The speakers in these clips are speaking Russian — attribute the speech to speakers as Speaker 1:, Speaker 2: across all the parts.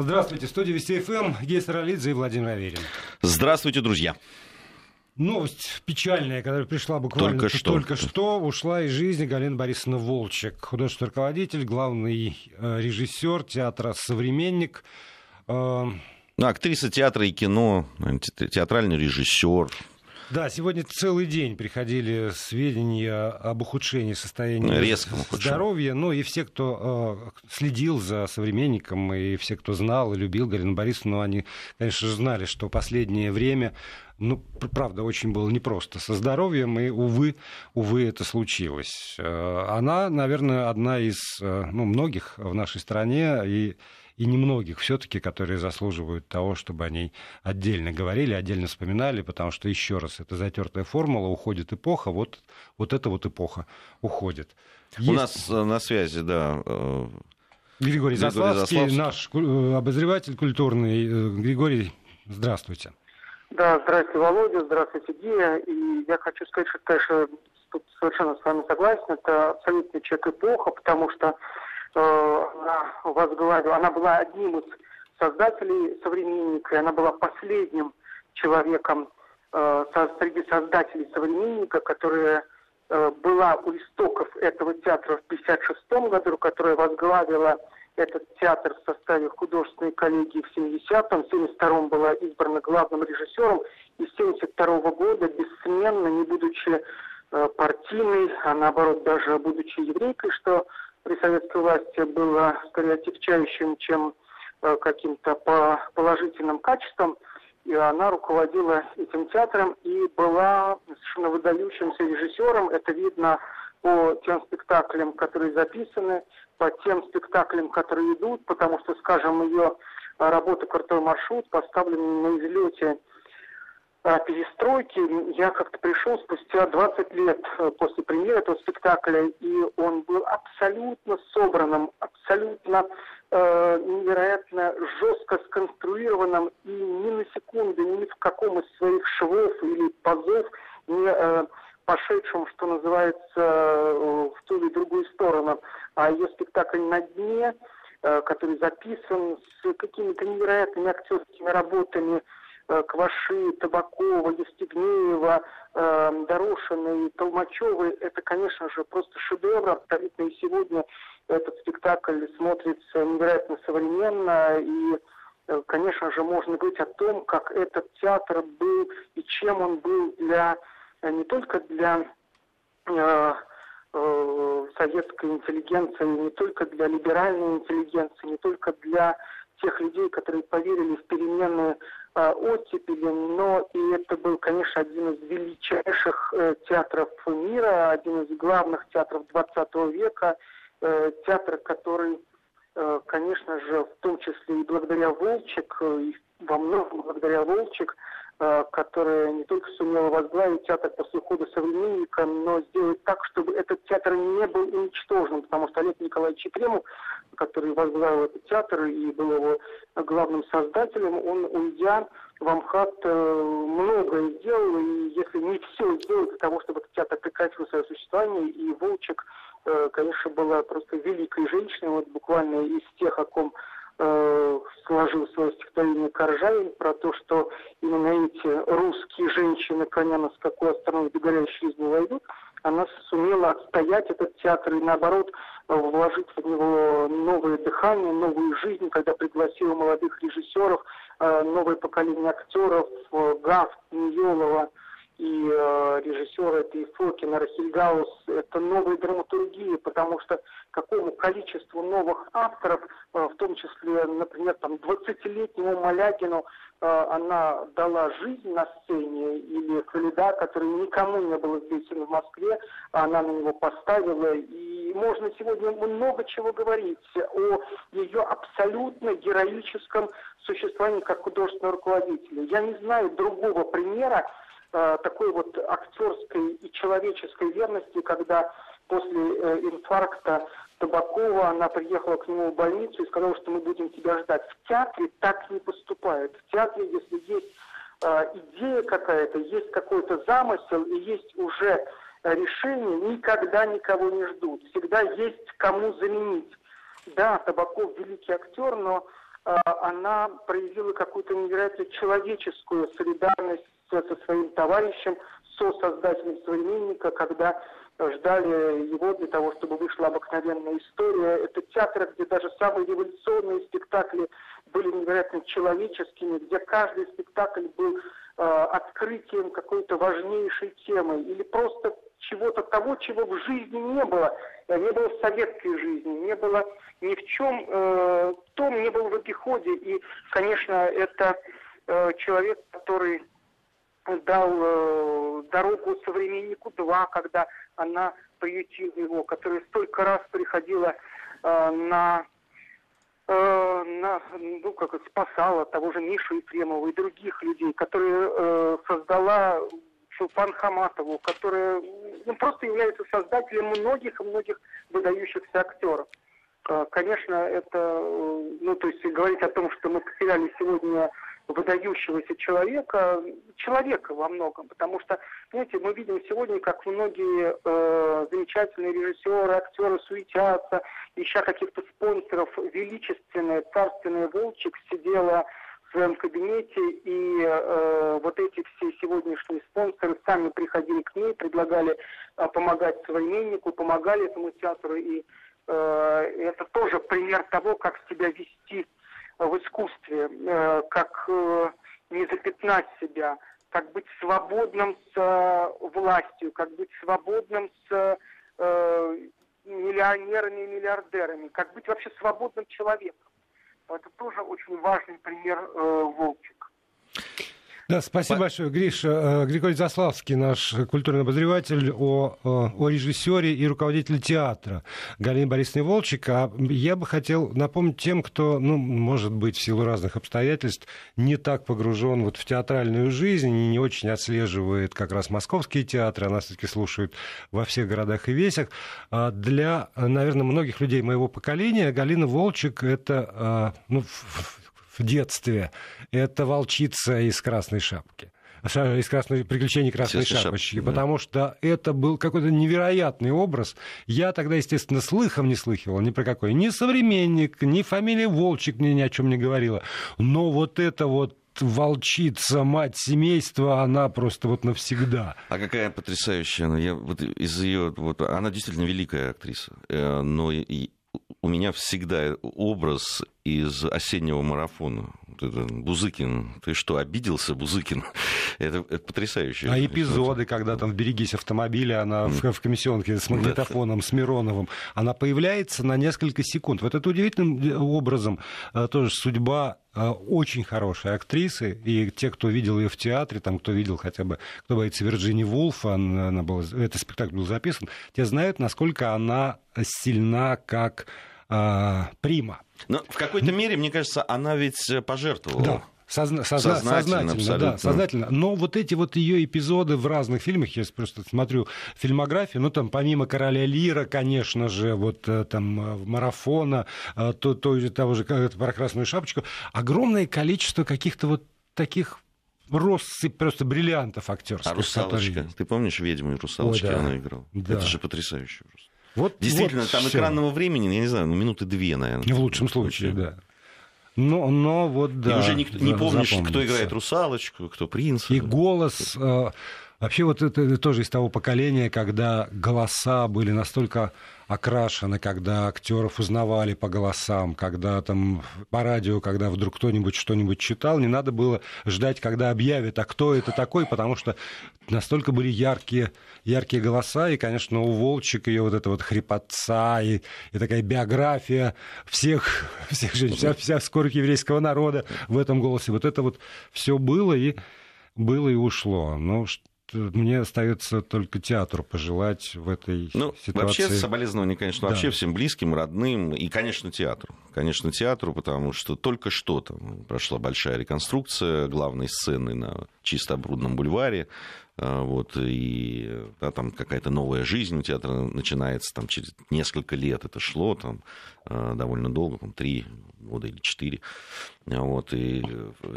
Speaker 1: Здравствуйте, студия Вести ФМ, Гейс Ролидзе и Владимир Аверин.
Speaker 2: Здравствуйте, друзья.
Speaker 1: Новость печальная, которая пришла буквально только что, только что ушла из жизни Галина Борисовна Волчек, художественный руководитель, главный э, режиссер театра «Современник».
Speaker 2: Э, актриса театра и кино, театральный режиссер,
Speaker 1: да, сегодня целый день приходили сведения об ухудшении состояния Резком здоровья. Ну и все, кто э, следил за современником, и все, кто знал и любил Галину Борисовну, они, конечно же, знали, что последнее время ну, правда, очень было непросто со здоровьем, и, увы, увы, это случилось. Э, она, наверное, одна из э, ну, многих в нашей стране, и и немногих все-таки, которые заслуживают того, чтобы они отдельно говорили, отдельно вспоминали, потому что, еще раз, это затертая формула, уходит эпоха, вот, вот эта вот эпоха уходит.
Speaker 2: Есть... У нас э, на связи, да,
Speaker 1: э, Григорий, Григорий Заславский, Заславский, наш э, обозреватель культурный. Григорий, здравствуйте.
Speaker 3: Да, здравствуйте, Володя, здравствуйте, Гия. И я хочу сказать, что, конечно, тут совершенно с вами согласен, это абсолютно человек эпоха, потому что она возглавила, она была одним из создателей современника, и она была последним человеком э, среди создателей современника, которая э, была у истоков этого театра в 1956 году, которая возглавила этот театр в составе художественной коллегии в 70-м, в 72-м была избрана главным режиссером, и с 72 -го года бессменно, не будучи э, партийной, а наоборот даже будучи еврейкой, что при советской власти было скорее отягчающим, чем э, каким-то положительным качеством. И она руководила этим театром и была совершенно выдающимся режиссером. Это видно по тем спектаклям, которые записаны, по тем спектаклям, которые идут, потому что, скажем, ее работа «Крутой маршрут» поставлена на излете перестройки я как-то пришел спустя 20 лет э, после премьеры этого спектакля, и он был абсолютно собранным, абсолютно э, невероятно жестко сконструированным, и ни на секунду, ни в каком из своих швов или пазов не э, пошедшим, что называется, э, в ту или другую сторону. А ее спектакль «На дне», э, который записан с какими-то невероятными актерскими работами, Кваши, Табакова, Евстигнеева, э, Дорошина и Толмачевой, это, конечно же, просто шедевр. Абсолютно и сегодня этот спектакль смотрится невероятно современно и э, конечно же, можно говорить о том, как этот театр был и чем он был для не только для э, э, советской интеллигенции, не только для либеральной интеллигенции, не только для тех людей, которые поверили в перемены э, оттепели, но и это был, конечно, один из величайших э, театров мира, один из главных театров 20 века, э, театр, который, э, конечно же, в том числе и благодаря Волчек, э, и во многом благодаря Волчек, Э, которая не только сумела возглавить театр после ухода современника, но сделать так, чтобы этот театр не был уничтожен, потому что Олег Николаевич Ефремов, который возглавил этот театр и был его главным создателем, он, уйдя в Амхат, э, многое сделал, и если не все сделал для того, чтобы этот театр прекратил свое существование, и Волчек, э, конечно, была просто великой женщиной, вот буквально из тех, о ком э, сложил свое стихотворение Коржавин про то, что именно эти русские женщины коня на скаку остановят горящие избы войдут, она сумела отстоять этот театр и наоборот вложить в него новое дыхание, новую жизнь, когда пригласила молодых режиссеров, э, новое поколение актеров, э, Гафт, Ньолова, и э, режиссер этой Фокин, Рахильгаус, это новые драматургии, потому что какому количеству новых авторов, э, в том числе, например, там 20-летнему Малягину, э, она дала жизнь на сцене, или Халида, который никому не был известен в Москве, она на него поставила, и можно сегодня много чего говорить о ее абсолютно героическом существовании как художественного руководителя. Я не знаю другого примера, такой вот актерской и человеческой верности, когда после э, инфаркта Табакова она приехала к нему в больницу и сказала, что мы будем тебя ждать. В театре так не поступают. В театре, если есть э, идея какая-то, есть какой-то замысел и есть уже решение, никогда никого не ждут. Всегда есть кому заменить. Да, Табаков великий актер, но она проявила какую-то невероятно человеческую солидарность со своим товарищем, со создателем современника, когда ждали его для того, чтобы вышла обыкновенная история. Это театр, где даже самые революционные спектакли были невероятно человеческими, где каждый спектакль был э, открытием какой-то важнейшей темы или просто чего-то того, чего в жизни не было. Э, не было в советской жизни, не было ни в чем э, том, не было в обиходе. И, конечно, это э, человек, который дал э, дорогу современнику 2, когда она приютила его, которая столько раз приходила э, на э, на, ну, как спасала того же Мишу Ефремова и других людей, которые э, создала Чулпан Хаматову, которая ну, просто является создателем многих и многих выдающихся актеров. Э, конечно, это, э, ну, то есть говорить о том, что мы потеряли сегодня выдающегося человека, человека во многом, потому что, знаете, мы видим сегодня, как многие э, замечательные режиссеры, актеры суетятся, ища каких-то спонсоров, величественная, царственная Волчек сидела в своем кабинете, и э, вот эти все сегодняшние спонсоры сами приходили к ней, предлагали э, помогать современнику, помогали этому театру, и э, это тоже пример того, как себя вести в искусстве, э, как э, не запятнать себя, как быть свободным с э, властью, как быть свободным с миллионерами и миллиардерами, как быть вообще свободным человеком. Это тоже очень важный пример Волчек.
Speaker 1: Да, спасибо По... большое, Гриша. Э, Григорий Заславский, наш культурный обозреватель, о, о режиссере и руководителе театра Галине Борисовне Волчек. А я бы хотел напомнить тем, кто, ну, может быть, в силу разных обстоятельств, не так погружен вот в театральную жизнь и не очень отслеживает как раз московские театры, а нас все-таки слушают во всех городах и весях. А для, наверное, многих людей моего поколения Галина Волчек — это, а, ну, в детстве, это волчица из красной шапки из красной, приключений красной Все шапочки, шапки, потому да. что это был какой-то невероятный образ. Я тогда, естественно, слыхом не слыхивал ни про какой. Ни современник, ни фамилия Волчек мне ни о чем не говорила. Но вот это вот волчица, мать семейства, она просто вот навсегда.
Speaker 2: А какая потрясающая она. Я вот из ее вот она действительно великая актриса, э, но и у меня всегда образ из осеннего марафона. Вот это, Бузыкин, ты что, обиделся, Бузыкин? Это, это потрясающе.
Speaker 1: А эпизоды, когда там «Берегись автомобиля», она в, в комиссионке с магнитофоном, с Мироновым, она появляется на несколько секунд. Вот это удивительным образом э, тоже судьба э, очень хорошей актрисы, и те, кто видел ее в театре, там, кто видел хотя бы, кто боится Вирджини Вулф, она, она была, этот спектакль был записан, те знают, насколько она сильна как прима.
Speaker 2: Но в какой-то мере, мне кажется, она ведь э, пожертвовала.
Speaker 1: Да. Созна- созна- сознательно, сознательно да, сознательно. Но вот эти вот ее эпизоды в разных фильмах, я просто смотрю фильмографию, ну там помимо «Короля Лира», конечно же, вот э, там э, «Марафона», то, то, того же про «Красную шапочку», огромное количество каких-то вот таких россыпь просто бриллиантов актерских.
Speaker 2: А «Русалочка», которые... ты помнишь «Ведьму» и «Русалочки» Ой, да. она играла? Да. Это же потрясающе просто. Вот, Действительно, вот там всё. экранного времени, я не знаю, ну, минуты две, наверное.
Speaker 1: В лучшем случае, да. Но, но вот да.
Speaker 2: И уже никто, не помнишь, кто играет русалочку, кто принц.
Speaker 1: И голос. Э, вообще вот это тоже из того поколения, когда голоса были настолько окрашены, когда актеров узнавали по голосам, когда там по радио, когда вдруг кто-нибудь что-нибудь читал, не надо было ждать, когда объявят, а кто это такой, потому что настолько были яркие, яркие голоса, и, конечно, у Волчек ее вот эта вот хрипотца и, и такая биография всех, всех женщин, вся, вся скорость еврейского народа в этом голосе. Вот это вот все было и было и ушло. Ну, мне остается только театру пожелать в этой ну, ситуации.
Speaker 2: Вообще соболезнования, конечно, да. вообще всем близким, родным и, конечно, театру. Конечно, театру, потому что только что там прошла большая реконструкция главной сцены на чисто обрудном бульваре. А, вот, и да, там какая-то новая жизнь у театра начинается там, через несколько лет. Это шло там, а, довольно долго, там, три года или четыре. Вот, и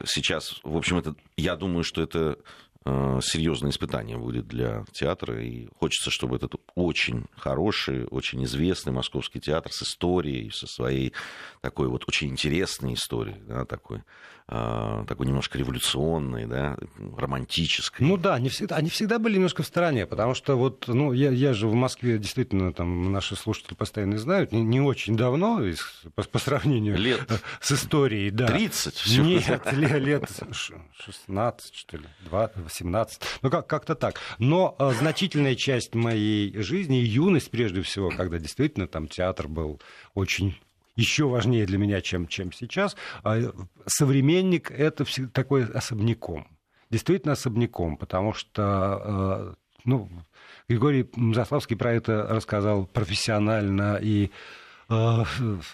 Speaker 2: сейчас, в общем, это, я думаю, что это серьезное испытание будет для театра, и хочется, чтобы этот очень хороший, очень известный московский театр с историей, со своей такой вот очень интересной историей, да, такой такой немножко революционной, да, романтической.
Speaker 1: Ну да, они всегда, они всегда были немножко в стороне, потому что вот, ну, я, я же в Москве, действительно, там, наши слушатели постоянно знают, не, не очень давно, по, по сравнению лет с историей, да.
Speaker 2: 30
Speaker 1: всего. Нет, лет, лет 16, что ли, 18, ну как, как-то так. Но а, значительная часть моей жизни, юность прежде всего, когда действительно там театр был очень еще важнее для меня, чем, чем сейчас. А современник — это такой особняком. Действительно особняком, потому что э, ну, Григорий Заславский про это рассказал профессионально и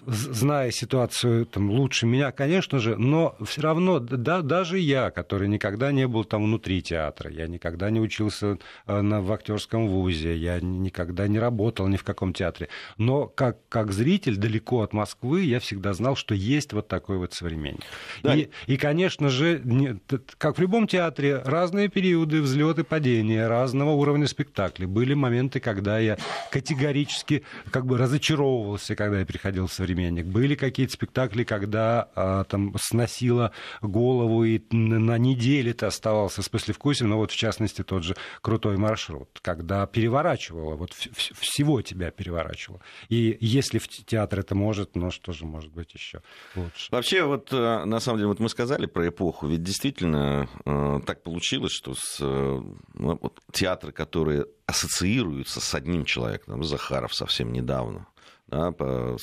Speaker 1: зная ситуацию там, лучше меня, конечно же, но все равно, да, даже я, который никогда не был там внутри театра, я никогда не учился э, на, в актерском вузе, я никогда не работал ни в каком театре, но как, как зритель далеко от Москвы я всегда знал, что есть вот такой вот современник. Да. И, и, конечно же, не, как в любом театре, разные периоды, взлеты, падения, разного уровня спектаклей. Были моменты, когда я категорически как бы разочаровывался, когда я приходил в «Современник». Были какие-то спектакли, когда а, там сносило голову, и на неделе ты оставался с послевкусием, но вот в частности тот же «Крутой маршрут», когда переворачивало, вот всего тебя переворачивало. И если в театр это может, ну что же может быть еще лучше?
Speaker 2: Вообще, вот э, на самом деле, вот мы сказали про эпоху, ведь действительно э, так получилось, что с, э, ну, вот, театры, которые ассоциируются с одним человеком, Захаров совсем недавно, да, по,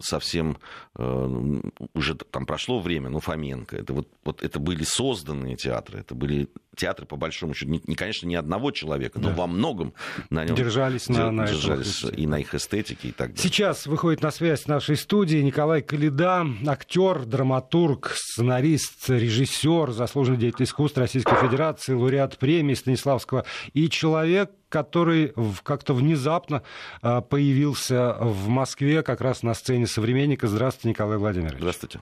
Speaker 2: совсем э, уже там прошло время, ну, Фоменко, это вот, вот это были созданные театры, это были театры, по большому счету, не, не конечно, не одного человека, но да. во многом
Speaker 1: на нем держались, на, на
Speaker 2: держались и на их эстетике и так далее.
Speaker 1: Сейчас выходит на связь с нашей студии Николай Калида, актер, драматург, сценарист, режиссер, заслуженный деятель искусств Российской Федерации, лауреат премии Станиславского и человек, который как-то внезапно а, появился в Москве как раз на сцене «Современника». Здравствуйте, Николай Владимирович.
Speaker 2: Здравствуйте.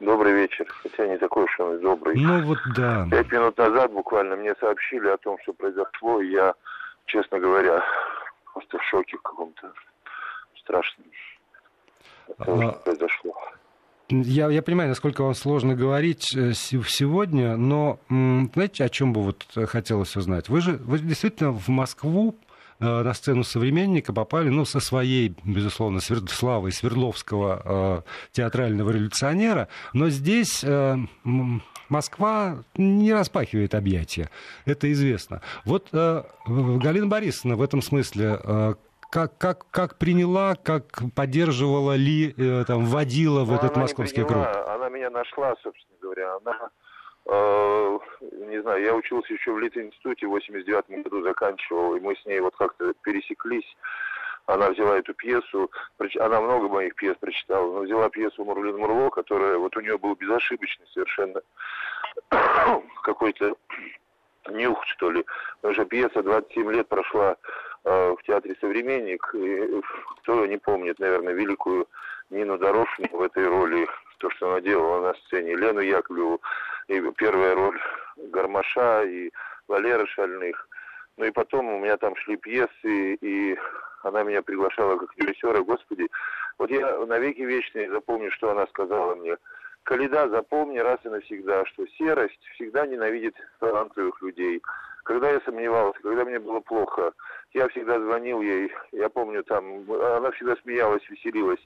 Speaker 4: Добрый вечер, хотя не такой уж он добрый.
Speaker 1: Ну вот да.
Speaker 4: Пять минут назад буквально мне сообщили о том, что произошло, и я, честно говоря, просто в шоке каком-то страшном. Того, а... что произошло.
Speaker 1: Я, я понимаю, насколько вам сложно говорить э, сегодня, но знаете, о чем бы вот хотелось узнать? Вы же вы действительно в Москву э, на сцену современника попали, ну, со своей, безусловно, славой Свердловского э, театрального революционера, но здесь Москва не распахивает объятия, это известно. Вот Галина Борисовна в этом смысле как, как, как приняла, как поддерживала ли, э, там, вводила в ну, этот московский
Speaker 4: приняла,
Speaker 1: круг?
Speaker 4: Она меня нашла, собственно говоря. Она, э, не знаю, я учился еще в Литинституте, в 89 году заканчивал, и мы с ней вот как-то пересеклись. Она взяла эту пьесу, она много моих пьес прочитала, но взяла пьесу Мурлин Мурло, которая, вот у нее был безошибочный совершенно какой-то нюх, что ли. Потому что пьеса 27 лет прошла в театре «Современник». И, кто не помнит, наверное, великую Нину Дорошину в этой роли, то, что она делала на сцене, Лену Яковлеву, и первая роль Гармаша и Валера Шальных. Ну и потом у меня там шли пьесы, и она меня приглашала как режиссера. Господи, вот я навеки вечные запомню, что она сказала мне – Каледа, запомни раз и навсегда, что серость всегда ненавидит талантливых людей. Когда я сомневался, когда мне было плохо, я всегда звонил ей, я помню там, она всегда смеялась, веселилась.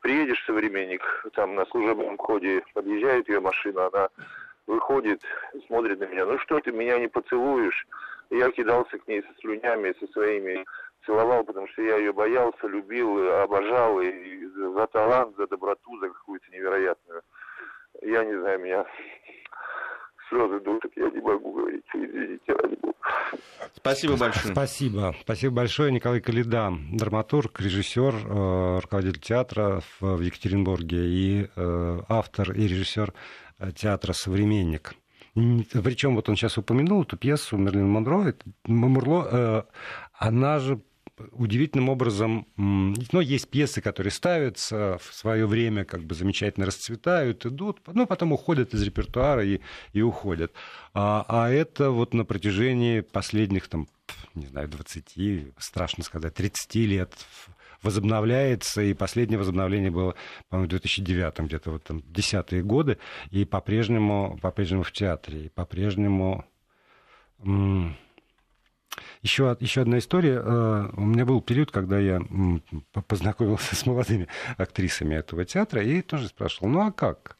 Speaker 4: Приедешь, современник, там на служебном ходе, подъезжает ее машина, она выходит, смотрит на меня, ну что ты, меня не поцелуешь? я кидался к ней со слюнями, со своими, целовал, потому что я ее боялся, любил, обожал, и за талант, за доброту, за какую-то невероятную я не знаю, меня слезы душат, я не могу говорить, извините, ради бога.
Speaker 2: Спасибо большое.
Speaker 1: Спасибо. Спасибо большое. Николай Калида, драматург, режиссер, э, руководитель театра в Екатеринбурге и э, автор и режиссер э, театра «Современник». Причем вот он сейчас упомянул эту пьесу Мерлин Монро, Монро, она же удивительным образом, ну, есть пьесы, которые ставятся в свое время, как бы замечательно расцветают, идут, ну, потом уходят из репертуара и, и уходят. А, а это вот на протяжении последних, там, не знаю, 20, страшно сказать, 30 лет возобновляется, и последнее возобновление было, по-моему, в 2009 где-то вот там десятые годы, и по-прежнему, по-прежнему в театре, и по-прежнему... Еще, еще одна история. Э, у меня был период, когда я познакомился с молодыми актрисами этого театра и тоже спрашивал, ну а как?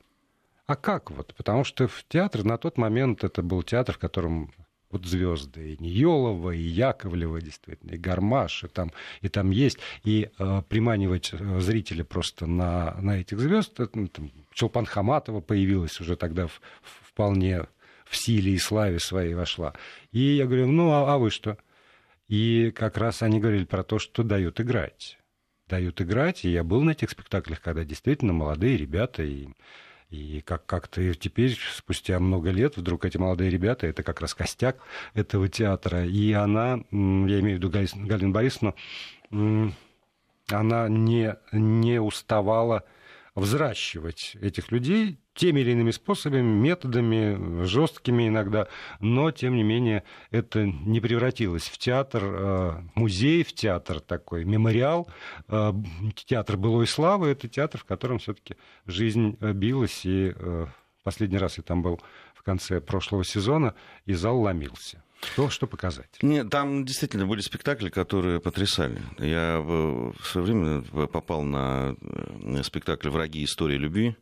Speaker 1: А как вот? Потому что в театр на тот момент это был театр, в котором вот звезды, и Ниелова, и Яковлева, действительно, и Гармаш, и там, и там есть. И э, приманивать э, зрителя просто на, на этих звезд, ну, там, Чулпан Хаматова появилась уже тогда в, в, вполне в силе и славе своей вошла. И я говорю, ну, а, а вы что? И как раз они говорили про то, что дают играть. Дают играть, и я был на этих спектаклях, когда действительно молодые ребята, и и как- как-то теперь, спустя много лет, вдруг эти молодые ребята, это как раз костяк этого театра. И она, я имею в виду Галину Борисовну, она не, не уставала взращивать этих людей теми или иными способами, методами, жесткими иногда, но, тем не менее, это не превратилось в театр, э, музей, в театр такой, мемориал. Э, театр былой славы – это театр, в котором все-таки жизнь билась, и э, последний раз я там был в конце прошлого сезона, и зал ломился. Что, что показать?
Speaker 2: Нет, там действительно были спектакли, которые потрясали. Я в свое время попал на спектакль «Враги истории любви»,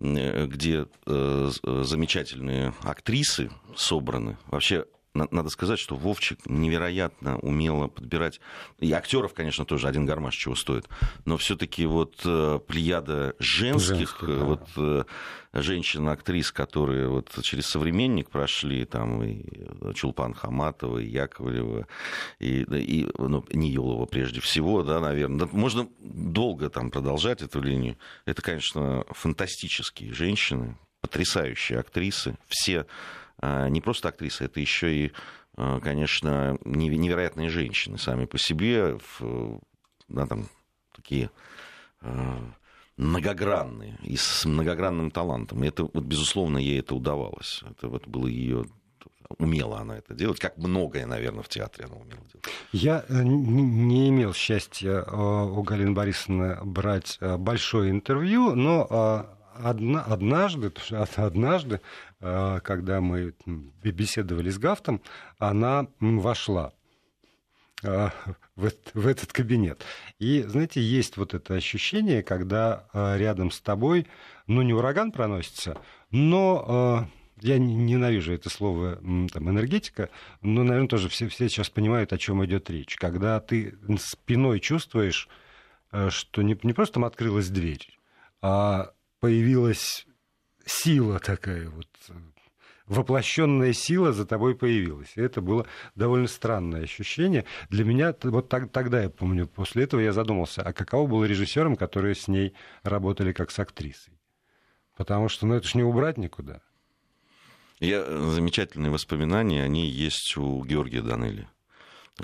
Speaker 2: где э, замечательные актрисы собраны. Вообще надо сказать, что Вовчик невероятно умело подбирать. И актеров, конечно, тоже один гармаш чего стоит. Но все-таки вот э, плеяда женских, да. вот э, женщин-актрис, которые вот через современник прошли, там и Чулпан Хаматова, Яковлева, и, и ну, Ниелова прежде всего, да, наверное. Можно долго там продолжать эту линию. Это, конечно, фантастические женщины, потрясающие актрисы, все а, не просто актрисы, это еще и, а, конечно, невероятные женщины сами по себе, да, там такие а, многогранные и с многогранным талантом. И это, вот, безусловно, ей это удавалось. Это вот было ее умела она это делать, как многое, наверное, в театре она умела делать.
Speaker 1: Я э, не имел счастья у Галины Борисовны брать большое интервью, но одна, однажды, однажды, э, когда мы беседовали с Гафтом, она вошла э, в, этот кабинет. И, знаете, есть вот это ощущение, когда э, рядом с тобой, ну, не ураган проносится, но я ненавижу это слово там, энергетика, но, наверное, тоже все, все сейчас понимают, о чем идет речь. Когда ты спиной чувствуешь, что не, не просто там открылась дверь, а появилась сила такая вот, воплощенная сила за тобой появилась. И это было довольно странное ощущение. Для меня, вот так, тогда я помню, после этого я задумался, а каково было режиссером, которые с ней работали как с актрисой? Потому что, ну, это ж не убрать никуда.
Speaker 2: Я, замечательные воспоминания, они есть у Георгия Данели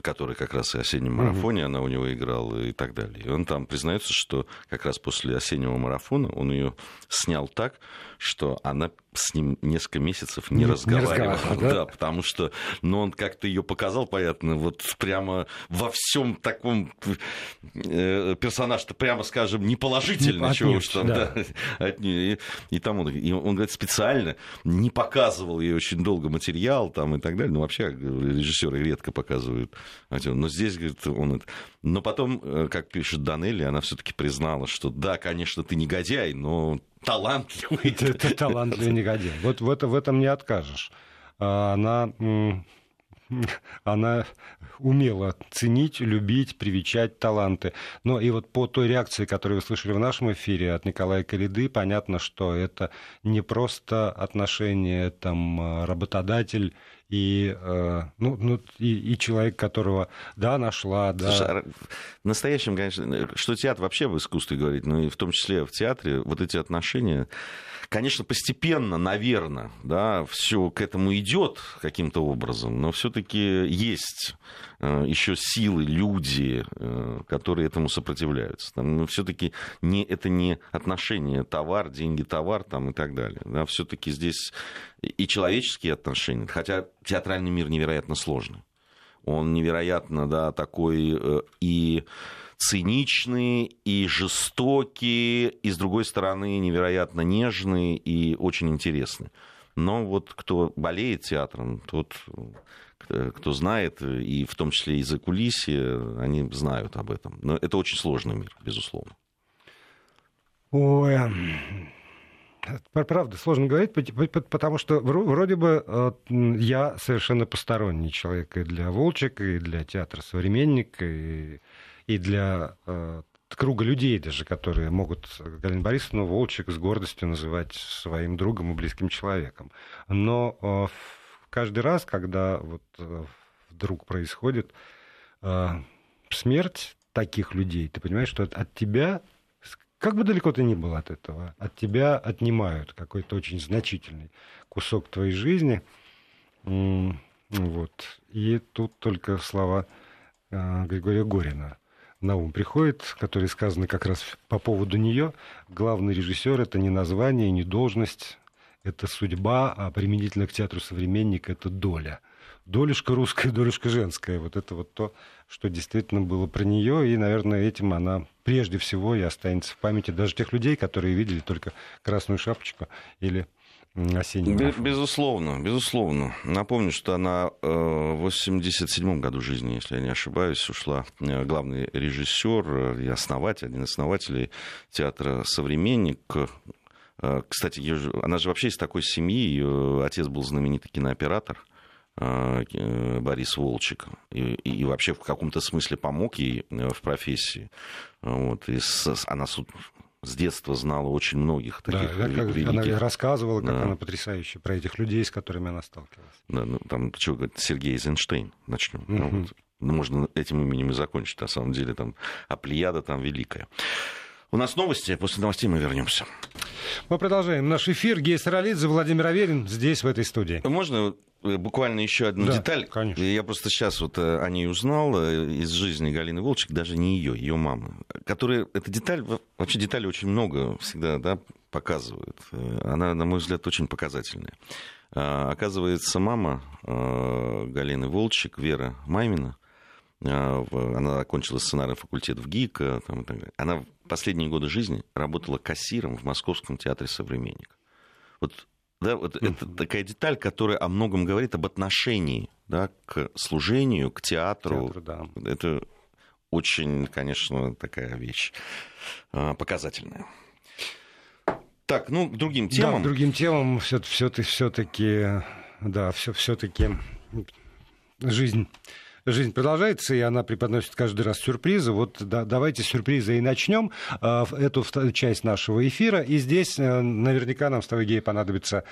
Speaker 2: который как раз и осеннем марафоне, она у него играла и так далее. И он там признается, что как раз после осеннего марафона он ее снял так, что она с ним несколько месяцев не, не разговаривал. Не да? да, потому что ну, он как-то ее показал, понятно, вот прямо во всем таком э, персонаж-то, прямо скажем, неположительный, не, чего уж там, да. да от нее. И, и там он, и он, говорит, специально не показывал ей очень долго материал там и так далее. Ну, вообще, режиссеры редко показывают. Но здесь, говорит, он... Но потом, э, как пишет Данелли, она все-таки признала, что да, конечно, ты негодяй, но талантливый.
Speaker 1: Ты, ты талантливый негодяй. Вот в, это, в этом не откажешь. А она, она умела ценить, любить, привечать таланты. Но и вот по той реакции, которую вы слышали в нашем эфире от Николая Калиды, понятно, что это не просто отношение там, работодатель и, э, ну, ну, и, и человек, которого, да, нашла, да. Слушай, а
Speaker 2: в настоящем, конечно, что театр вообще в искусстве говорит, ну и в том числе в театре, вот эти отношения, конечно, постепенно, наверное, да, все к этому идет каким-то образом, но все-таки есть э, еще силы, люди, э, которые этому сопротивляются. Там, ну, все-таки не, это не отношения товар, деньги, товар там, и так далее. Да, все-таки здесь и человеческие отношения, хотя театральный мир невероятно сложный. Он невероятно, да, такой э, и циничный, и жестокий, и, с другой стороны, невероятно нежный и очень интересный. Но вот кто болеет театром, тот, кто знает, и в том числе и за кулисье, они знают об этом. Но это очень сложный мир, безусловно.
Speaker 1: Ой, Правда, сложно говорить, потому что вроде бы э, я совершенно посторонний человек и для Волчек, и для театра «Современник», и, для э, круга людей даже, которые могут Галину Борисовну Волчек с гордостью называть своим другом и близким человеком. Но э, каждый раз, когда вот вдруг происходит смерть таких людей, ты понимаешь, что от тебя как бы далеко ты ни был от этого, от тебя отнимают какой-то очень значительный кусок твоей жизни. Вот. И тут только слова а, Григория Горина на ум приходят, которые сказаны как раз по поводу нее. Главный режиссер это не название, не должность, это судьба, а применительно к театру современника это доля. Долюшка русская, долюшка женская. Вот это вот то, что действительно было про нее, и, наверное, этим она прежде всего и останется в памяти даже тех людей, которые видели только красную шапочку или осенний
Speaker 2: Без, Безусловно, безусловно. Напомню, что она э, в 87 году жизни, если я не ошибаюсь, ушла э, главный режиссер э, и основатель, один из основателей театра «Современник». Кстати, она же вообще из такой семьи, ее отец был знаменитый кинооператор – Борис Волчек. И, и вообще в каком-то смысле помог ей э, в профессии. Вот, и с, она с детства знала очень многих таких да, великих.
Speaker 1: Она рассказывала, как да. она потрясающе про этих людей, с которыми она сталкивалась.
Speaker 2: Да, ну, там, что говорит, Сергей Эйзенштейн, начнем. Угу. Ну, вот, можно этим именем и закончить. На самом деле, там, а Плеяда там великая. У нас новости, после новостей мы вернемся.
Speaker 1: Мы продолжаем наш эфир. Гей Саралидзе, Владимир Аверин здесь, в этой студии.
Speaker 2: Можно Э, буквально еще одну да, деталь.
Speaker 1: Конечно.
Speaker 2: Я просто сейчас вот э, о ней узнал э, из жизни Галины Волчек, даже не ее, ее мамы, которая, эта деталь, вообще детали очень много всегда да, показывают. Она, на мой взгляд, очень показательная. А, оказывается, мама Галины Волчек, Вера Маймина, она окончила сценарный факультет в ГИК, там, и так далее. она в последние годы жизни работала кассиром в Московском театре «Современник». Вот да, вот mm-hmm. это такая деталь, которая о многом говорит об отношении да, к служению, к театру. Театр, да. Это очень, конечно, такая вещь а, показательная. Так, ну, к другим темам. Да,
Speaker 1: к другим темам все-таки, да, все-таки жизнь жизнь продолжается, и она преподносит каждый раз сюрпризы. Вот да, давайте сюрпризы и начнем э, эту часть нашего эфира. И здесь э, наверняка нам с тобой, Гей, понадобится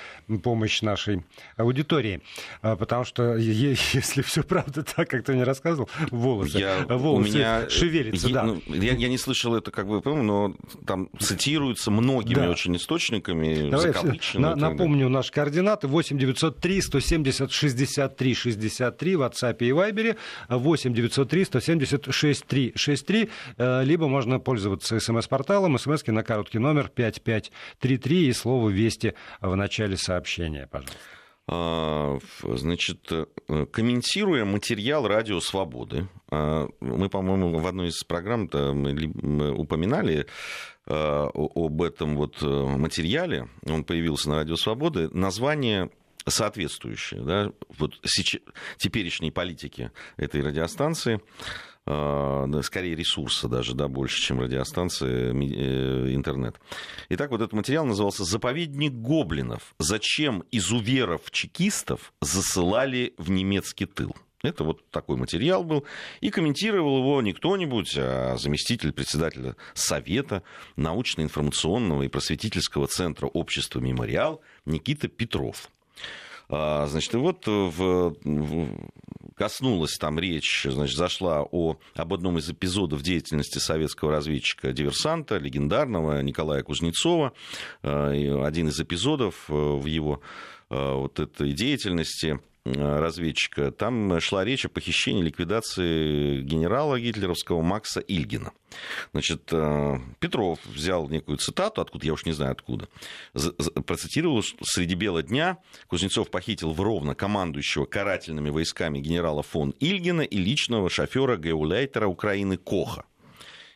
Speaker 1: помощь нашей аудитории. Э, потому что если все правда так, как ты мне рассказывал, волосы, я, волосы у меня, шевелятся. Я, да. ну,
Speaker 2: я, я не слышал это, как бы, но там цитируется многими да. очень источниками.
Speaker 1: Давай, на, напомню наши координаты. 8 903 170 63 63 в WhatsApp и Viber. 8 903 170 6363, либо можно пользоваться смс-порталом, смс на короткий номер 5533 и слово «Вести» в начале сообщения, пожалуйста.
Speaker 2: А, значит, э, комментируя материал «Радио Свободы», а, мы, по-моему, в одной из программ мы упоминали а, об этом вот э, материале, он появился на «Радио Свободы», название соответствующие да, вот сейчас, теперешней политике этой радиостанции, э, скорее ресурса даже, да, больше, чем радиостанция, э, интернет. Итак, вот этот материал назывался «Заповедник гоблинов. Зачем изуверов-чекистов засылали в немецкий тыл?» Это вот такой материал был. И комментировал его не кто-нибудь, а заместитель председателя Совета научно-информационного и просветительского центра общества «Мемориал» Никита Петров. А, значит, и вот в, в, коснулась там речь, значит, зашла о, об одном из эпизодов деятельности советского разведчика-диверсанта, легендарного Николая Кузнецова. Э, один из эпизодов э, в его э, вот этой деятельности разведчика, там шла речь о похищении, ликвидации генерала гитлеровского Макса Ильгина. Значит, э, Петров взял некую цитату, откуда, я уж не знаю откуда, процитировал, что среди бела дня Кузнецов похитил в Ровно командующего карательными войсками генерала фон Ильгина и личного шофера геулейтера Украины Коха.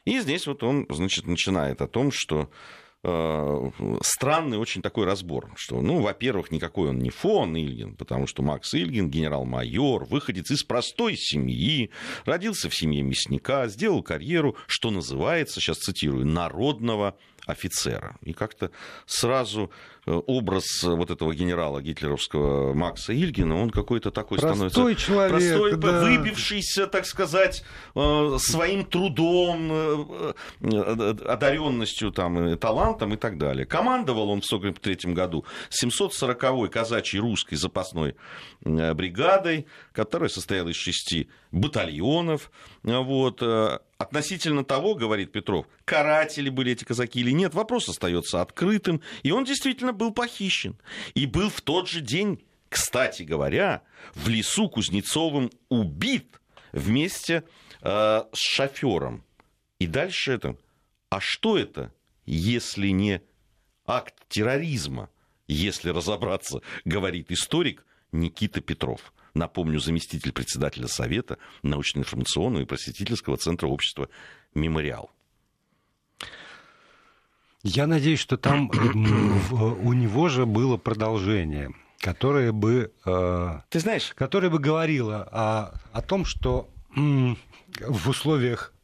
Speaker 2: И здесь вот он, значит, начинает о том, что Э, странный очень такой разбор, что, ну, во-первых, никакой он не фон Ильгин, потому что Макс Ильгин, генерал-майор, выходец из простой семьи, родился в семье мясника, сделал карьеру, что называется, сейчас цитирую, народного офицера. И как-то сразу э, образ вот этого генерала гитлеровского Макса Ильгина, он какой-то такой
Speaker 1: простой
Speaker 2: становится...
Speaker 1: Человек,
Speaker 2: простой
Speaker 1: да.
Speaker 2: выбившийся, так сказать, э, своим трудом, э, одаренностью, там, талантом и так далее. Командовал он в 1943 году 740-й казачьей русской запасной бригадой, которая состояла из шести батальонов. Вот. Относительно того, говорит Петров, каратели были эти казаки или нет, вопрос остается открытым. И он действительно был похищен. И был в тот же день, кстати говоря, в лесу Кузнецовым убит вместе э, с шофером. И дальше это. А что это, если не акт терроризма, если разобраться, говорит историк Никита Петров напомню, заместитель председателя Совета научно-информационного и просветительского центра общества «Мемориал».
Speaker 1: Я надеюсь, что там у него же было продолжение, которое бы,
Speaker 2: э, Ты знаешь,
Speaker 1: которое бы говорило о, о том, что в условиях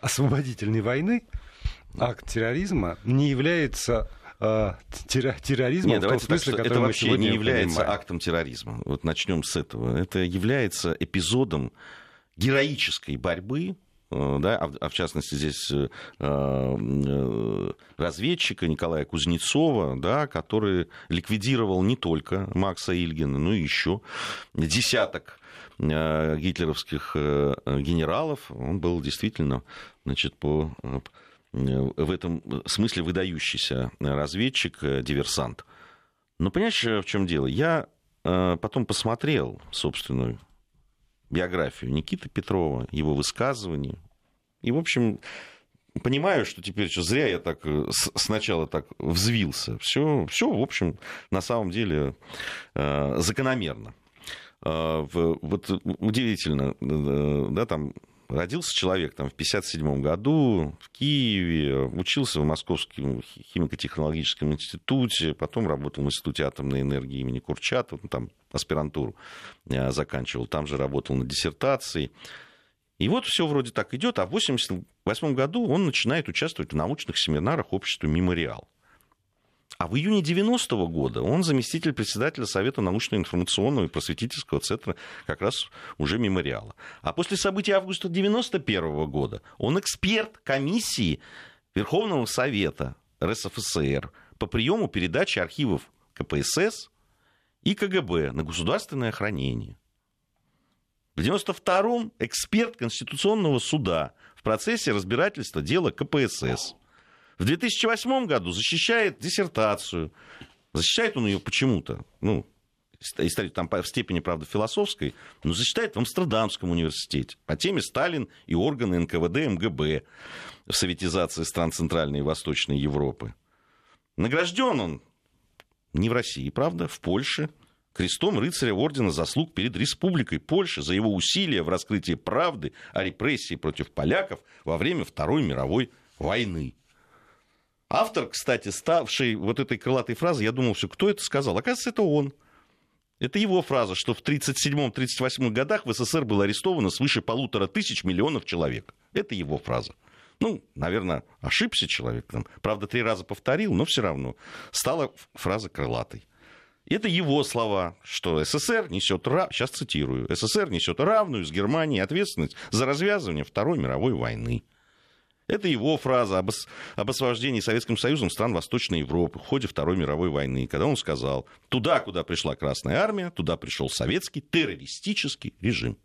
Speaker 1: освободительной войны акт терроризма не является э, терроризмом
Speaker 2: Нет, в том смысле, так, это вообще не является понимаем. актом терроризма. Вот начнем с этого. Это является эпизодом героической борьбы э, да, а, а в частности здесь э, э, разведчика Николая Кузнецова, да, который ликвидировал не только Макса Ильгина, но и еще десяток гитлеровских генералов. Он был действительно значит, по в этом смысле выдающийся разведчик, э, диверсант. Но понимаешь, в чем дело? Я э, потом посмотрел собственную биографию Никиты Петрова, его высказывания. И, в общем, понимаю, что теперь что зря я так э, сначала так взвился. Все, все в общем, на самом деле закономерно. Вот удивительно, да, там Родился человек там, в 1957 году в Киеве, учился в Московском химико-технологическом институте, потом работал в Институте атомной энергии имени Курчатова, ну, там аспирантуру э, заканчивал, там же работал на диссертации. И вот все вроде так идет, а в 1988 году он начинает участвовать в научных семинарах общества «Мемориал». А в июне 90-го года он заместитель председателя Совета научно-информационного и просветительского центра как раз уже мемориала. А после событий августа 91 года он эксперт комиссии Верховного Совета РСФСР по приему передачи архивов КПСС и КГБ на государственное хранение. В 92-м эксперт Конституционного суда в процессе разбирательства дела КПСС – в 2008 году защищает диссертацию. Защищает он ее почему-то, ну, там в степени, правда, философской, но защищает в Амстердамском университете по теме Сталин и органы НКВД МГБ в советизации стран Центральной и Восточной Европы. Награжден он не в России, правда, в Польше, крестом рыцаря Ордена Заслуг перед Республикой Польши за его усилия в раскрытии правды о репрессии против поляков во время Второй мировой войны. Автор, кстати, ставший вот этой крылатой фразы, я думал, что кто это сказал? Оказывается, это он. Это его фраза, что в 1937-1938 годах в СССР было арестовано свыше полутора тысяч миллионов человек. Это его фраза. Ну, наверное, ошибся человек. Там, правда, три раза повторил, но все равно стала фраза крылатой. Это его слова, что СССР несет, сейчас цитирую, СССР несет равную с Германией ответственность за развязывание Второй мировой войны. Это его фраза об, об освобождении Советским Союзом стран Восточной Европы в ходе Второй мировой войны, когда он сказал, туда, куда пришла Красная Армия, туда пришел советский террористический режим.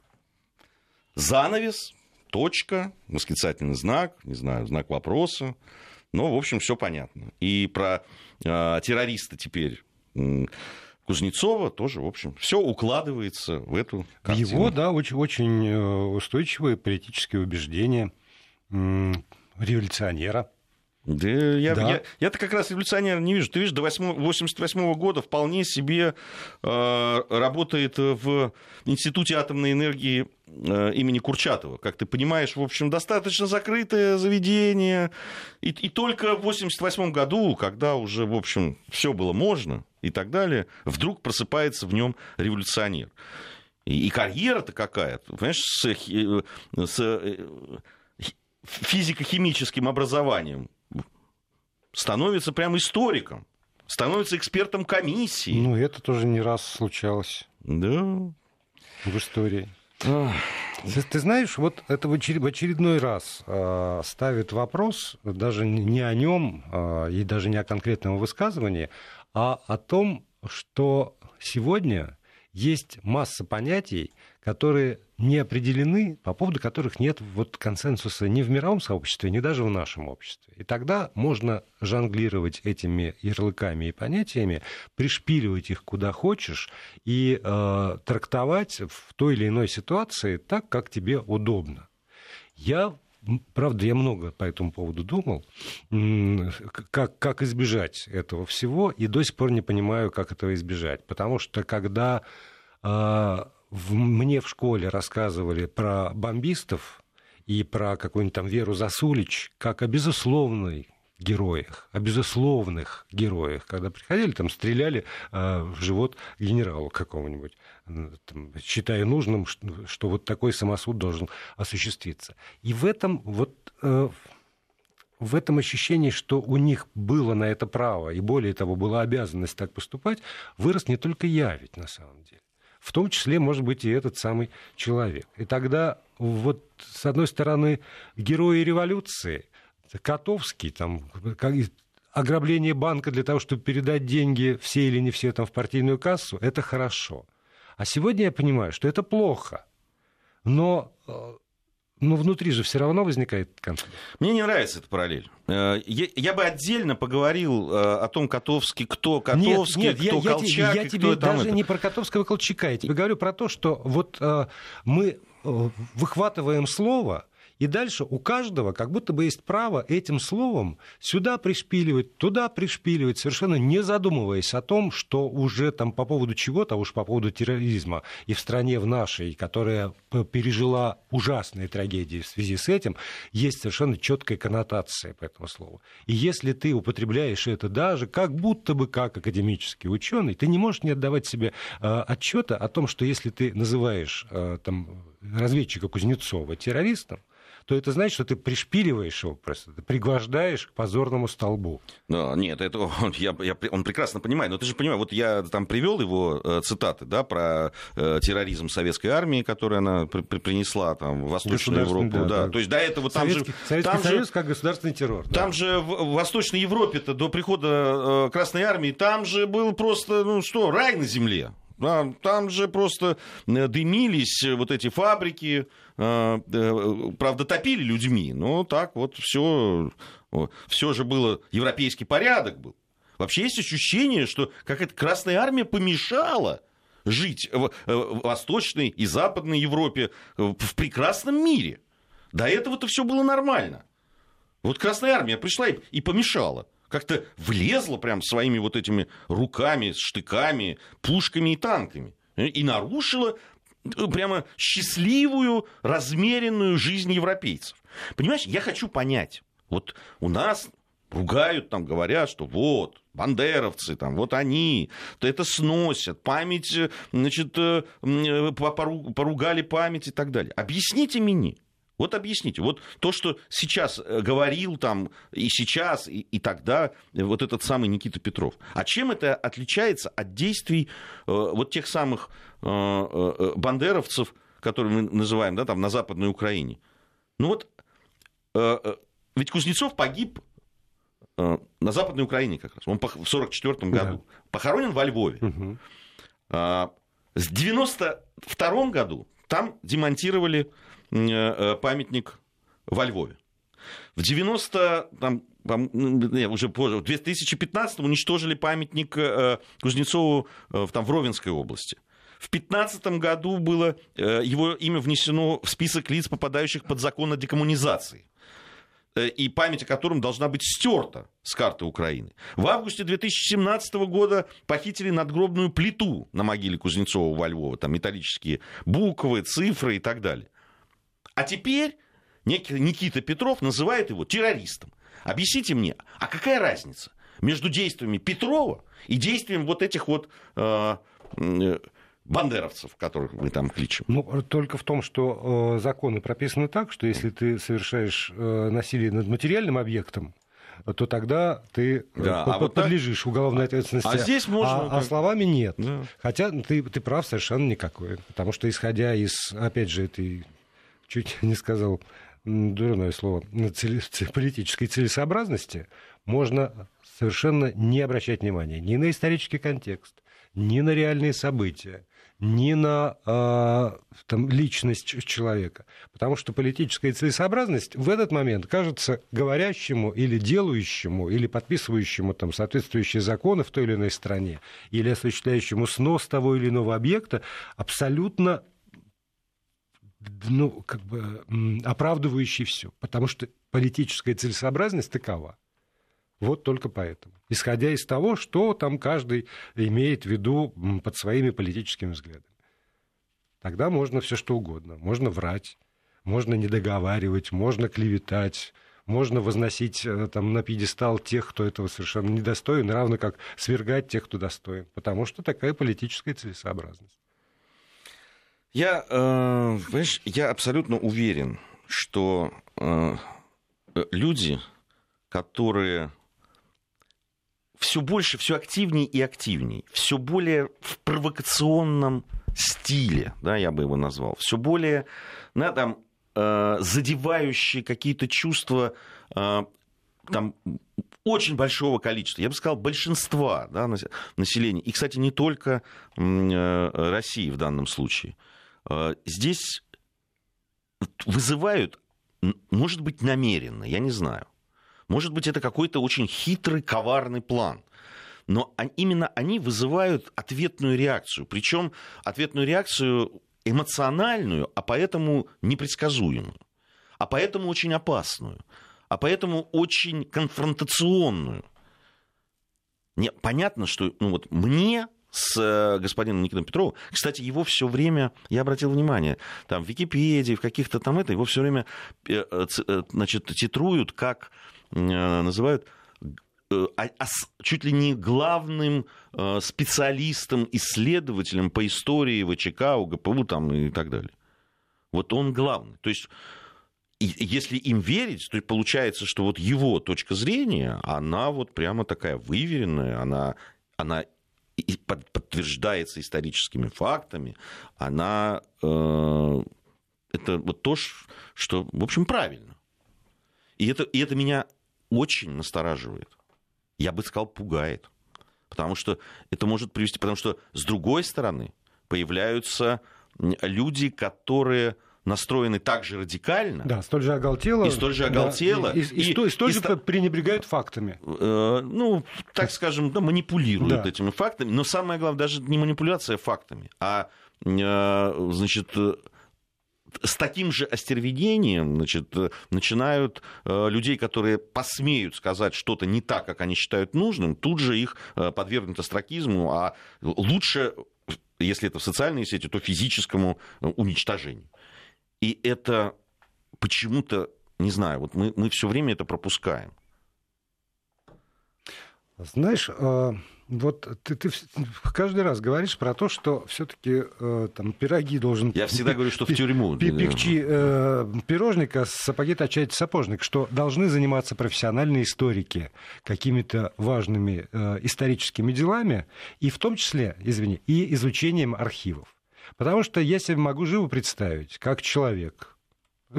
Speaker 2: занавес, точка, восклицательный знак, не знаю, знак вопроса. Но, в общем, все понятно. И про э, террориста теперь Кузнецова тоже, в общем, все укладывается в эту картину.
Speaker 1: Его, да, очень, очень э, устойчивые политические убеждения революционера.
Speaker 2: Да, я, да. Я, я-то как раз революционера не вижу. Ты видишь, до 1988 года вполне себе э, работает в Институте атомной энергии э, имени Курчатова. Как ты понимаешь, в общем, достаточно закрытое заведение. И, и только в 1988 году, когда уже, в общем, все было можно и так далее, вдруг просыпается в нем революционер. И, и карьера-то какая-то, понимаешь, с, э, с э, физико-химическим образованием становится прям историком, становится экспертом комиссии.
Speaker 1: Ну, это тоже не раз случалось.
Speaker 2: Да.
Speaker 1: В истории. Ты, ты знаешь, вот это в очередной раз э, ставит вопрос даже не о нем э, и даже не о конкретном высказывании, а о том, что сегодня есть масса понятий, которые не определены, по поводу которых нет вот консенсуса ни в мировом сообществе, ни даже в нашем обществе. И тогда можно жонглировать этими ярлыками и понятиями, пришпиливать их куда хочешь и э, трактовать в той или иной ситуации так, как тебе удобно. Я Правда, я много по этому поводу думал, как, как избежать этого всего, и до сих пор не понимаю, как этого избежать. Потому что когда э, в, мне в школе рассказывали про бомбистов и про какую-нибудь там Веру Засулич как о безусловной героях, о безусловных героях, когда приходили, там стреляли э, в живот генералу какому-нибудь, там, считая нужным, что, что вот такой самосуд должен осуществиться. И в этом вот э, в этом ощущении, что у них было на это право, и более того, была обязанность так поступать, вырос не только я ведь на самом деле в том числе, может быть, и этот самый человек. И тогда вот, с одной стороны, герои революции, Котовский, там, ограбление банка для того, чтобы передать деньги, все или не все, там, в партийную кассу, это хорошо. А сегодня я понимаю, что это плохо. Но э, но внутри же все равно возникает конфликт.
Speaker 2: Мне не нравится эта параллель. Э, я, бы отдельно поговорил э, о том, Котовский, кто Котовский, нет, нет, кто я, Колчак,
Speaker 1: я, я, тебе даже это. не про Котовского и Колчака, я тебе говорю про то, что вот э, мы выхватываем слово, и дальше у каждого как будто бы есть право этим словом сюда пришпиливать, туда пришпиливать, совершенно не задумываясь о том, что уже там по поводу чего-то, а уж по поводу терроризма и в стране в нашей, которая пережила ужасные трагедии в связи с этим, есть совершенно четкая коннотация по этому слову. И если ты употребляешь это даже как будто бы как академический ученый, ты не можешь не отдавать себе э, отчета о том, что если ты называешь э, там, разведчика Кузнецова террористом, то это значит, что ты пришпиливаешь его просто, ты пригвождаешь к позорному столбу.
Speaker 2: Да, нет, это он, я, я, он прекрасно понимает. Но ты же понимаешь, вот я там привел его э, цитаты, да, про э, терроризм советской армии, которую она при, при, принесла там в Восточную Европу. Да, да. Да. То есть до этого там Советский, же...
Speaker 1: Советский
Speaker 2: там
Speaker 1: Союз же, как государственный террор.
Speaker 2: Там
Speaker 1: да.
Speaker 2: же в Восточной Европе-то до прихода э, Красной армии, там же был просто, ну что, рай на земле. Там же просто э, дымились вот эти фабрики, э, э, правда, топили людьми, но так вот все, все же было, европейский порядок был. Вообще есть ощущение, что какая-то Красная Армия помешала жить в Восточной и Западной Европе в прекрасном мире. До этого-то все было нормально. Вот Красная Армия пришла и помешала как-то влезла прям своими вот этими руками, штыками, пушками и танками. И нарушила э, прямо счастливую, размеренную жизнь европейцев. Понимаешь, я хочу понять. Вот у нас ругают, там говорят, что вот, бандеровцы, там, вот они, то это сносят, память, э, значит, э, поругали память и так далее. Объясните мне, вот объясните, вот то, что сейчас э, говорил там и сейчас, и, и тогда э, вот этот самый Никита Петров. А чем это отличается от действий э, вот тех самых э, э, бандеровцев, которые мы называем, да, там на Западной Украине? Ну вот, э, э ведь Кузнецов погиб э, на Западной Украине как раз, он в 1944 году, да. похоронен во Львове. Угу. Э, в 1992 году там демонтировали памятник во Львове. В 90 там, не, уже позже, в 2015 уничтожили памятник Кузнецову там, в Ровенской области. В 2015 году было его имя внесено в список лиц, попадающих под закон о декоммунизации. Э, и память о котором должна быть стерта с карты Украины. В августе 2017 года похитили надгробную плиту на могиле Кузнецова во Львова, там металлические буквы, цифры и так далее. А теперь некий Никита Петров называет его террористом. Объясните мне, а какая разница между действиями Петрова и действием вот этих вот э, э бандеровцев, которых мы там кличем.
Speaker 1: Ну, только в том, что э, законы прописаны так, что если ты совершаешь э, насилие над материальным объектом, то тогда ты э, да, под, а вот подлежишь так... уголовной ответственности.
Speaker 2: А здесь можно...
Speaker 1: А, а словами нет. Да. Хотя ты, ты прав совершенно никакой. Потому что, исходя из, опять же, этой, чуть не сказал дурное слово, политической целесообразности, можно совершенно не обращать внимания ни на исторический контекст, ни на реальные события, ни на э, там, личность человека. Потому что политическая целесообразность в этот момент кажется говорящему или делающему, или подписывающему там, соответствующие законы в той или иной стране, или осуществляющему снос того или иного объекта абсолютно ну, как бы оправдывающий все. Потому что политическая целесообразность такова. Вот только поэтому. Исходя из того, что там каждый имеет в виду под своими политическими взглядами. Тогда можно все что угодно. Можно врать, можно недоговаривать, можно клеветать, можно возносить э, там, на пьедестал тех, кто этого совершенно недостоин, равно как свергать тех, кто достоин. Потому что такая политическая целесообразность.
Speaker 2: Я, э, понимаешь, я абсолютно уверен, что э, люди, которые все больше, все активнее и активнее, все более в провокационном стиле, да, я бы его назвал, все более, да, там, э, задевающие какие-то чувства э, там, очень большого количества, я бы сказал, большинства да, населения. И, кстати, не только э, России в данном случае. Э, здесь вызывают, может быть, намеренно, я не знаю, может быть, это какой-то очень хитрый, коварный план. Но именно они вызывают ответную реакцию. Причем ответную реакцию эмоциональную, а поэтому непредсказуемую. А поэтому очень опасную. А поэтому очень конфронтационную. Не, понятно, что ну вот мне с э, господином Никитой Петровым. Кстати, его все время, я обратил внимание, там в Википедии, в каких-то там это, его все время э, э, значит, титруют как называют а, а чуть ли не главным специалистом, исследователем по истории ВЧК, УГПУ там, и так далее. Вот он главный. То есть если им верить, то получается, что вот его точка зрения, она вот прямо такая выверенная, она, она подтверждается историческими фактами, она э, это вот то, что, в общем, правильно. И это, и это меня очень настораживает. Я бы сказал, пугает. Потому что это может привести... Потому что, с другой стороны, появляются люди, которые настроены так же радикально.
Speaker 1: Да, столь же оголтело.
Speaker 2: И столь же оголтело.
Speaker 1: Да, и, и, и, и, и столь и, же и, пренебрегают фактами.
Speaker 2: Э, ну, так скажем, да, манипулируют да. этими фактами. Но самое главное, даже не манипуляция фактами, а, э, значит, с таким же остервенением значит, начинают э, людей, которые посмеют сказать что-то не так, как они считают нужным, тут же их э, подвергнут астракизму, а лучше, если это в социальные сети, то физическому э, уничтожению. И это почему-то, не знаю, вот мы, мы все время это пропускаем.
Speaker 1: Знаешь, вот ты, ты каждый раз говоришь про то, что все-таки э, там пироги должен.
Speaker 2: Я всегда говорю, что в тюрьму.
Speaker 1: Пекчи э, пирожника, сапоги точать сапожник, что должны заниматься профессиональные историки какими-то важными э, историческими делами, и в том числе, извини, и изучением архивов. Потому что я себе могу живо представить, как человек,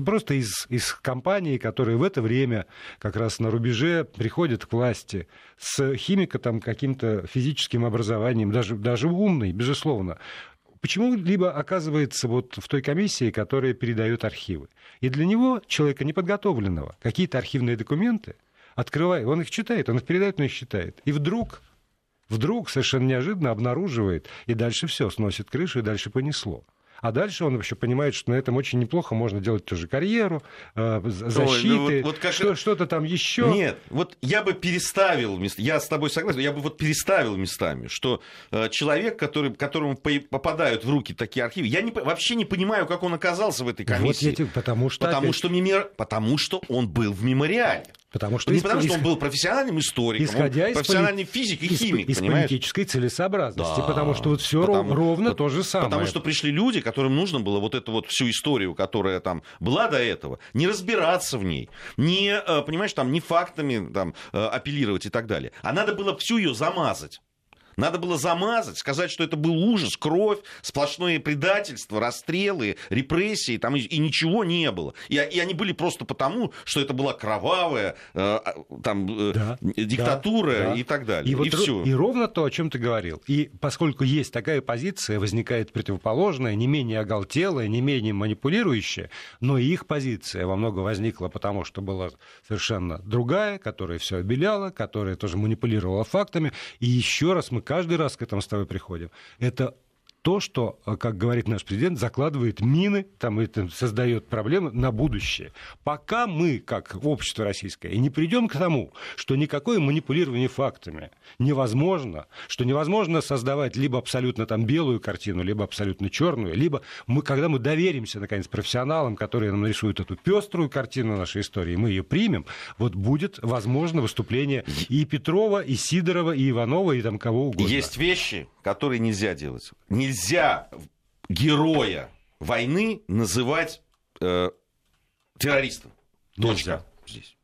Speaker 1: Просто из, из компании, которые в это время как раз на рубеже приходят к власти с химико там каким-то физическим образованием, даже, даже умный, безусловно, почему-либо оказывается вот в той комиссии, которая передает архивы. И для него, человека неподготовленного, какие-то архивные документы, открывая, он их читает, он их передает, он их читает. И вдруг, вдруг совершенно неожиданно обнаруживает, и дальше все, сносит крышу, и дальше понесло. А дальше он вообще понимает, что на этом очень неплохо можно делать тоже карьеру, э, защиты, Ой, ну вот, вот как... что, что-то там еще.
Speaker 2: Нет, вот я бы переставил, я с тобой согласен, я бы вот переставил местами, что э, человек, который, которому попадают в руки такие архивы, я не, вообще не понимаю, как он оказался в этой комиссии. Вот я,
Speaker 1: потому что,
Speaker 2: потому, опять... что мемор... потому что он был в мемориале.
Speaker 1: Потому что
Speaker 2: не потому, что он был профессиональным историком, исходя он профессиональный из физик и химик,
Speaker 1: из,
Speaker 2: понимаешь?
Speaker 1: политической целесообразности, да, потому что вот все потому, ровно то же самое.
Speaker 2: Потому что пришли люди, которым нужно было вот эту вот всю историю, которая там была до этого, не разбираться в ней, не, э, понимаешь, там, не фактами там, э, апеллировать и так далее, а надо было всю ее замазать. Надо было замазать, сказать, что это был ужас, кровь, сплошное предательство, расстрелы, репрессии, там, и, и ничего не было. И, и они были просто потому, что это была кровавая э, а, там, э, да, диктатура да, да. и так далее.
Speaker 1: И,
Speaker 2: и,
Speaker 1: вот
Speaker 2: все.
Speaker 1: и ровно то, о чем ты говорил. И поскольку есть такая позиция, возникает противоположная, не менее оголтелая, не менее манипулирующая, но и их позиция во много возникла, потому что была совершенно другая, которая все обеляла, которая тоже манипулировала фактами. И еще раз мы каждый раз к этому с тобой приходим, это то, что, э, как говорит наш президент, закладывает мины, там это создает проблемы на будущее. Пока мы, как общество российское, и не придем к тому, что никакое манипулирование фактами невозможно, что невозможно создавать либо абсолютно там белую картину, либо абсолютно черную, либо мы, когда мы доверимся, наконец, профессионалам, которые нам нарисуют эту пеструю картину нашей истории, мы ее примем, вот будет возможно выступление и Петрова, и Сидорова, и Иванова, и там кого угодно.
Speaker 2: Есть вещи, которые нельзя делать. Нельзя героя войны называть э, террористом. Точка. Нельзя. Здесь.